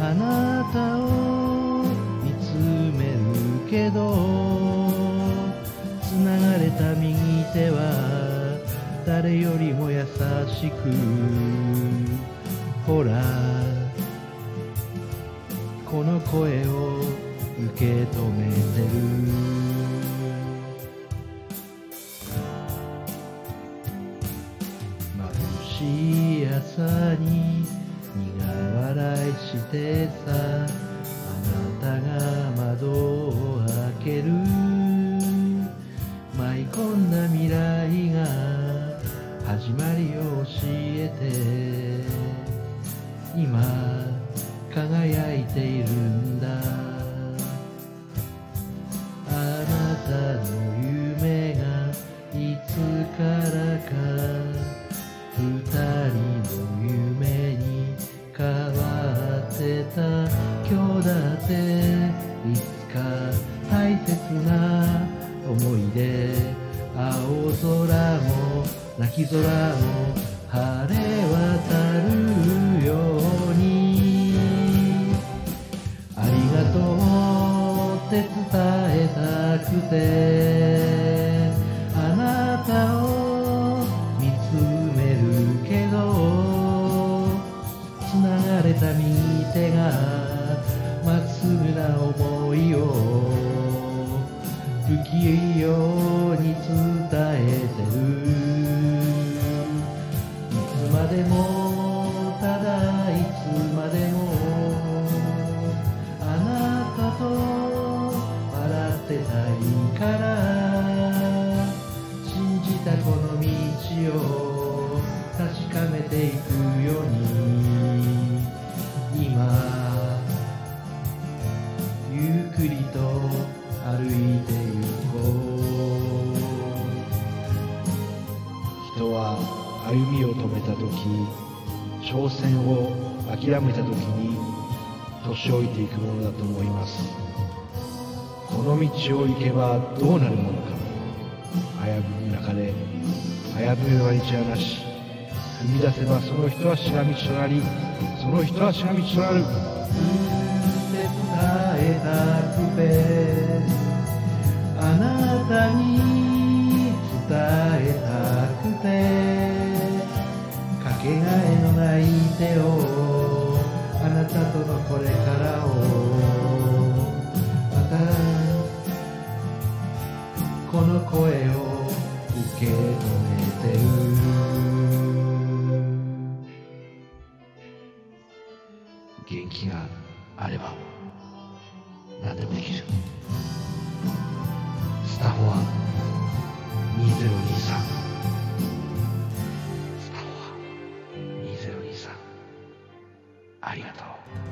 あなたを見つめるけどつながれた右手は誰よりも優しくほらこの声を受け止めてる。しい朝に苦笑いしてさあなたが窓を開ける。舞い込んだ未来が始まりを教えて。今輝いている。空も晴れ渡るようにありがとうって伝えたくてあなたを見つめるけどつながれた右手がまっすぐな思いを不器用この道を確かめていくように今ゆっくりと歩いてゆこう人は歩みを止めた時挑戦を諦めた時に年老いていくものだと思いますこの道を行けばどうなるものか。危ぶむ中で危ぶめは道はなし。踏み出せばその一足が道となりその一足が道となる。で伝えたくてあなたに伝えたくてかけがえのない手をあなたとのこれからを。またこの声をけ止めてる。元気があれば何でもできる。スタホは2023スタホは2023ありがとう。